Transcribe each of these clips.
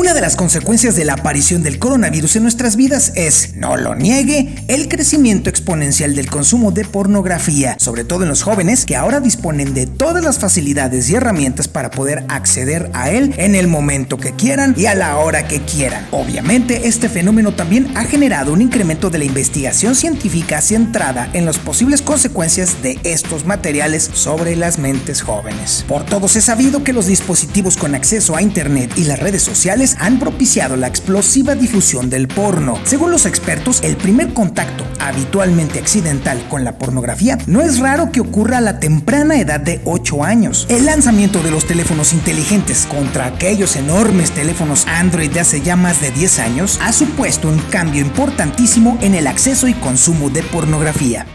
Una de las consecuencias de la aparición del coronavirus en nuestras vidas es, no lo niegue, el crecimiento exponencial del consumo de pornografía, sobre todo en los jóvenes que ahora disponen de todas las facilidades y herramientas para poder acceder a él en el momento que quieran y a la hora que quieran. Obviamente, este fenómeno también ha generado un incremento de la investigación científica centrada en las posibles consecuencias de estos materiales sobre las mentes jóvenes. Por todos es sabido que los dispositivos con acceso a Internet y las redes sociales han propiciado la explosiva difusión del porno. Según los expertos, el primer contacto, habitualmente accidental, con la pornografía no es raro que ocurra a la temprana edad de 8 años. El lanzamiento de los teléfonos inteligentes contra aquellos enormes teléfonos Android de hace ya más de 10 años ha supuesto un cambio importantísimo en el acceso y consumo de pornografía.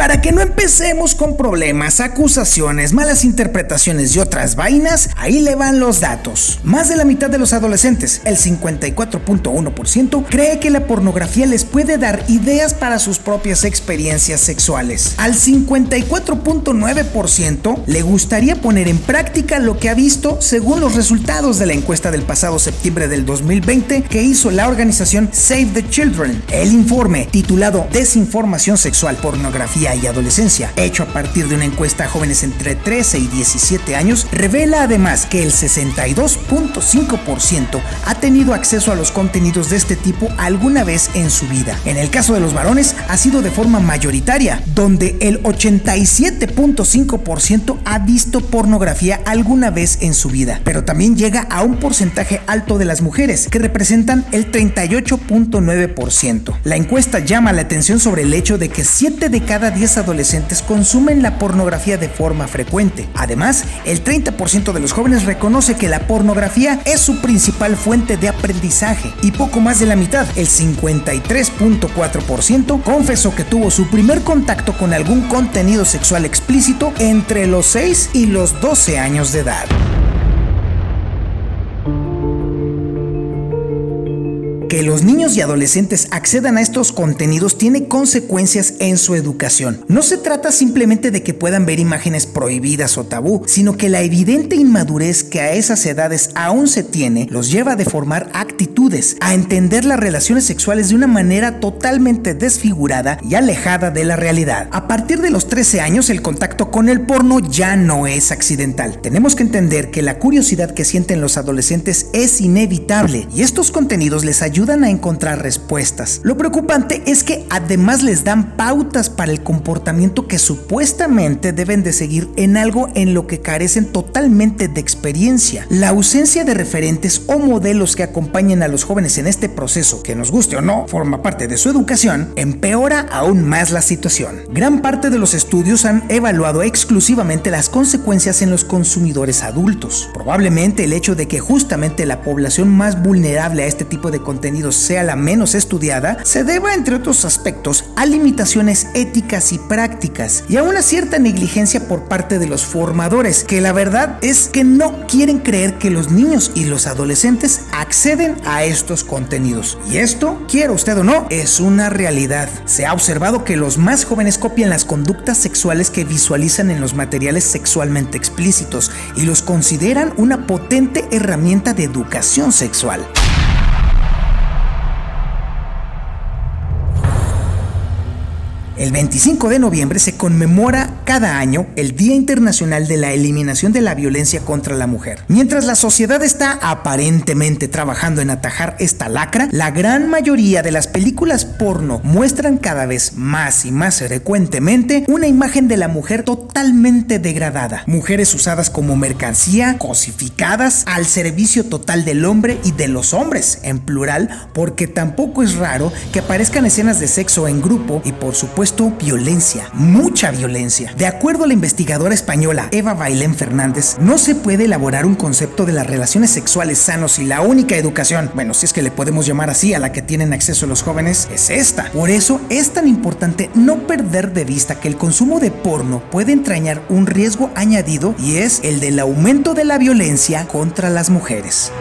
Para que no empecemos con problemas, acusaciones, malas interpretaciones y otras vainas, ahí le van los datos. Más de la mitad de los adolescentes, el 54.1%, cree que la pornografía les puede dar ideas para sus propias experiencias sexuales. Al 54.9% le gustaría poner en práctica lo que ha visto según los resultados de la encuesta del pasado septiembre del 2020 que hizo la organización Save the Children. El informe, titulado Desinformación Sexual, Pornografía y adolescencia, hecho a partir de una encuesta a jóvenes entre 13 y 17 años, revela además que el 62.5% ha tenido acceso a los contenidos de este tipo alguna vez en su vida. En el caso de los varones, ha sido de forma mayoritaria, donde el 87.5% ha visto pornografía alguna vez en su vida, pero también llega a un porcentaje alto de las mujeres, que representan el 38.9%. La encuesta llama la atención sobre el hecho de que 7 de cada 10 adolescentes consumen la pornografía de forma frecuente. Además, el 30% de los jóvenes reconoce que la pornografía es su principal fuente de aprendizaje y poco más de la mitad, el 53.4%, confesó que tuvo su primer contacto con algún contenido sexual explícito entre los 6 y los 12 años de edad. Que los niños y adolescentes accedan a estos contenidos tiene consecuencias en su educación. No se trata simplemente de que puedan ver imágenes prohibidas o tabú, sino que la evidente inmadurez que a esas edades aún se tiene los lleva a deformar actitudes, a entender las relaciones sexuales de una manera totalmente desfigurada y alejada de la realidad. A partir de los 13 años el contacto con el porno ya no es accidental. Tenemos que entender que la curiosidad que sienten los adolescentes es inevitable y estos contenidos les ayudan ayudan a encontrar respuestas. Lo preocupante es que además les dan pautas para el comportamiento que supuestamente deben de seguir en algo en lo que carecen totalmente de experiencia. La ausencia de referentes o modelos que acompañen a los jóvenes en este proceso, que nos guste o no, forma parte de su educación, empeora aún más la situación. Gran parte de los estudios han evaluado exclusivamente las consecuencias en los consumidores adultos. Probablemente el hecho de que justamente la población más vulnerable a este tipo de contenido sea la menos estudiada se deba, entre otros aspectos, a limitaciones éticas y prácticas y a una cierta negligencia por parte de los formadores, que la verdad es que no quieren creer que los niños y los adolescentes acceden a estos contenidos. Y esto, quiera usted o no, es una realidad. Se ha observado que los más jóvenes copian las conductas sexuales que visualizan en los materiales sexualmente explícitos y los consideran una potente herramienta de educación sexual. El 25 de noviembre se conmemora cada año el Día Internacional de la Eliminación de la Violencia contra la Mujer. Mientras la sociedad está aparentemente trabajando en atajar esta lacra, la gran mayoría de las películas porno muestran cada vez más y más frecuentemente una imagen de la mujer totalmente degradada. Mujeres usadas como mercancía, cosificadas al servicio total del hombre y de los hombres, en plural, porque tampoco es raro que aparezcan escenas de sexo en grupo y por supuesto violencia, mucha violencia. De acuerdo a la investigadora española Eva Bailén Fernández, no se puede elaborar un concepto de las relaciones sexuales sanos y la única educación, bueno, si es que le podemos llamar así a la que tienen acceso los jóvenes, es esta. Por eso es tan importante no perder de vista que el consumo de porno puede entrañar un riesgo añadido y es el del aumento de la violencia contra las mujeres.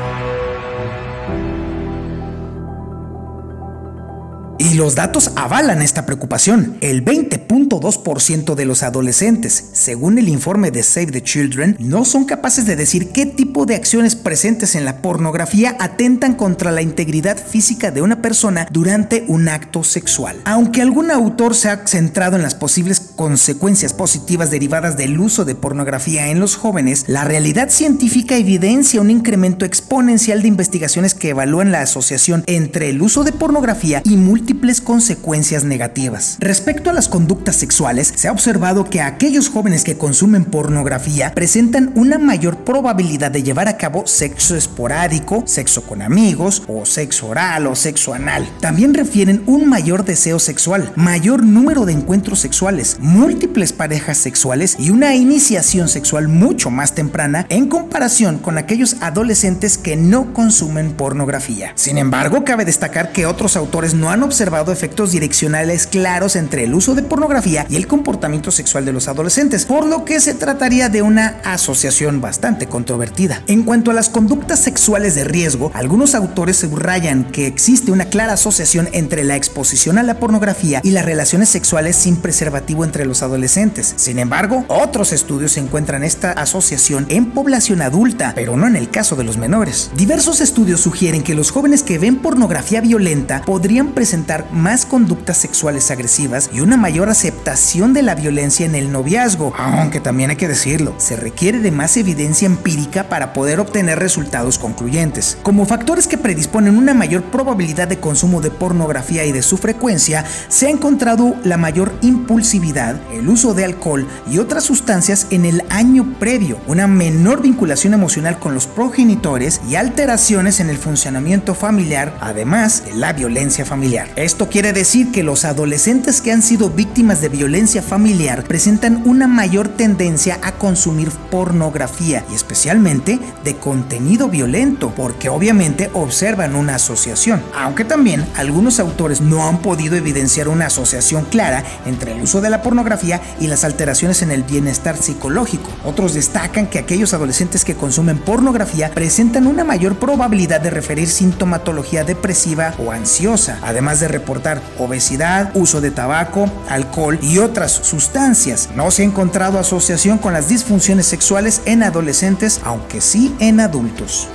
Y los datos avalan esta preocupación. El 20.2% de los adolescentes, según el informe de Save the Children, no son capaces de decir qué tipo de acciones presentes en la pornografía atentan contra la integridad física de una persona durante un acto sexual. Aunque algún autor se ha centrado en las posibles consecuencias positivas derivadas del uso de pornografía en los jóvenes, la realidad científica evidencia un incremento exponencial de investigaciones que evalúan la asociación entre el uso de pornografía y múltiples consecuencias negativas. Respecto a las conductas sexuales, se ha observado que aquellos jóvenes que consumen pornografía presentan una mayor probabilidad de llevar a cabo sexo esporádico, sexo con amigos, o sexo oral o sexo anal. También refieren un mayor deseo sexual, mayor número de encuentros sexuales, múltiples parejas sexuales y una iniciación sexual mucho más temprana en comparación con aquellos adolescentes que no consumen pornografía. Sin embargo, cabe destacar que otros autores no han observado efectos direccionales claros entre el uso de pornografía y el comportamiento sexual de los adolescentes, por lo que se trataría de una asociación bastante controvertida. En cuanto a las conductas sexuales de riesgo, algunos autores subrayan que existe una clara asociación entre la exposición a la pornografía y las relaciones sexuales sin preservativo entre los adolescentes. Sin embargo, otros estudios encuentran esta asociación en población adulta, pero no en el caso de los menores. Diversos estudios sugieren que los jóvenes que ven pornografía violenta podrían presentar más conductas sexuales agresivas y una mayor aceptación de la violencia en el noviazgo, aunque también hay que decirlo, se requiere de más evidencia empírica para poder obtener resultados concluyentes. Como factores que predisponen una mayor probabilidad de consumo de pornografía y de su frecuencia, se ha encontrado la mayor impulsividad, el uso de alcohol y otras sustancias en el año previo, una menor vinculación emocional con los progenitores y alteraciones en el funcionamiento familiar, además de la violencia familiar. Esto quiere decir que los adolescentes que han sido víctimas de violencia familiar presentan una mayor tendencia a consumir pornografía y especialmente de contenido violento, porque obviamente observan una asociación, aunque también algunos autores no han podido evidenciar una asociación clara entre el uso de la pornografía y las alteraciones en el bienestar psicológico. Otros destacan que aquellos adolescentes que consumen pornografía presentan una mayor probabilidad de referir sintomatología depresiva o ansiosa, además de reportar obesidad, uso de tabaco, alcohol y otras sustancias. No se ha encontrado asociación con las disfunciones sexuales en adolescentes, aunque sí en adultos.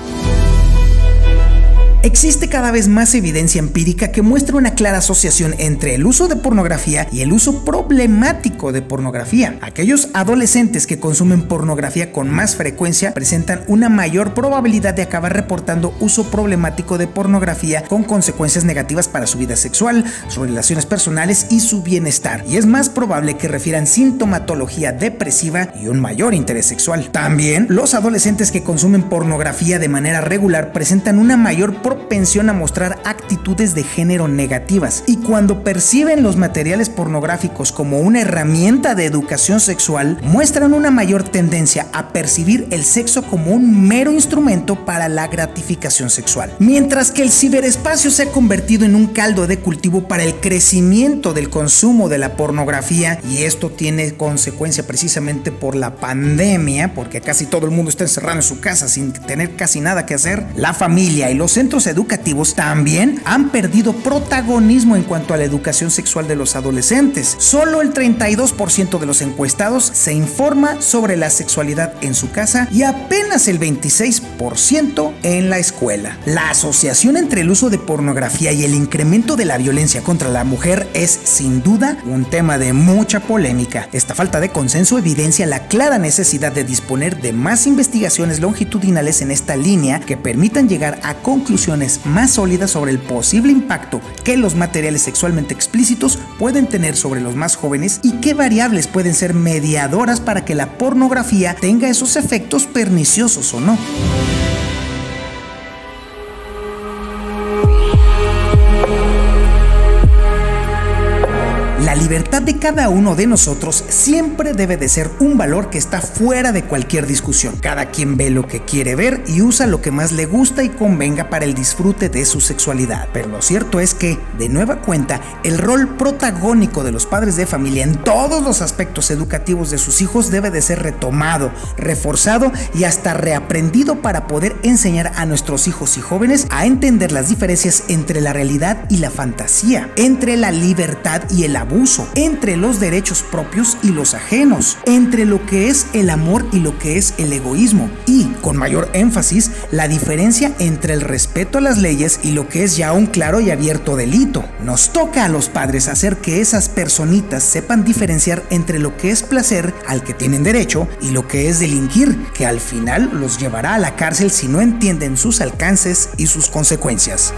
Existe cada vez más evidencia empírica que muestra una clara asociación entre el uso de pornografía y el uso problemático de pornografía. Aquellos adolescentes que consumen pornografía con más frecuencia presentan una mayor probabilidad de acabar reportando uso problemático de pornografía con consecuencias negativas para su vida sexual, sus relaciones personales y su bienestar. Y es más probable que refieran sintomatología depresiva y un mayor interés sexual. También los adolescentes que consumen pornografía de manera regular presentan una mayor probabilidad propensión a mostrar actitudes de género negativas y cuando perciben los materiales pornográficos como una herramienta de educación sexual, muestran una mayor tendencia a percibir el sexo como un mero instrumento para la gratificación sexual. Mientras que el ciberespacio se ha convertido en un caldo de cultivo para el crecimiento del consumo de la pornografía y esto tiene consecuencia precisamente por la pandemia, porque casi todo el mundo está encerrado en su casa sin tener casi nada que hacer, la familia y los centros educativos también han perdido protagonismo en cuanto a la educación sexual de los adolescentes. Solo el 32% de los encuestados se informa sobre la sexualidad en su casa y apenas el 26% en la escuela. La asociación entre el uso de pornografía y el incremento de la violencia contra la mujer es sin duda un tema de mucha polémica. Esta falta de consenso evidencia la clara necesidad de disponer de más investigaciones longitudinales en esta línea que permitan llegar a conclusiones más sólidas sobre el posible impacto que los materiales sexualmente explícitos pueden tener sobre los más jóvenes y qué variables pueden ser mediadoras para que la pornografía tenga esos efectos perniciosos o no. Libertad de cada uno de nosotros siempre debe de ser un valor que está fuera de cualquier discusión. Cada quien ve lo que quiere ver y usa lo que más le gusta y convenga para el disfrute de su sexualidad. Pero lo cierto es que, de nueva cuenta, el rol protagónico de los padres de familia en todos los aspectos educativos de sus hijos debe de ser retomado, reforzado y hasta reaprendido para poder enseñar a nuestros hijos y jóvenes a entender las diferencias entre la realidad y la fantasía, entre la libertad y el abuso, entre los derechos propios y los ajenos, entre lo que es el amor y lo que es el egoísmo y, con mayor énfasis, la diferencia entre el respeto a las leyes y lo que es ya un claro y abierto delito. Nos toca a los padres hacer que esas personitas sepan diferenciar entre lo que es placer al que tienen derecho y lo que es delinquir, que al final los llevará a la cárcel si no entienden sus alcances y sus consecuencias.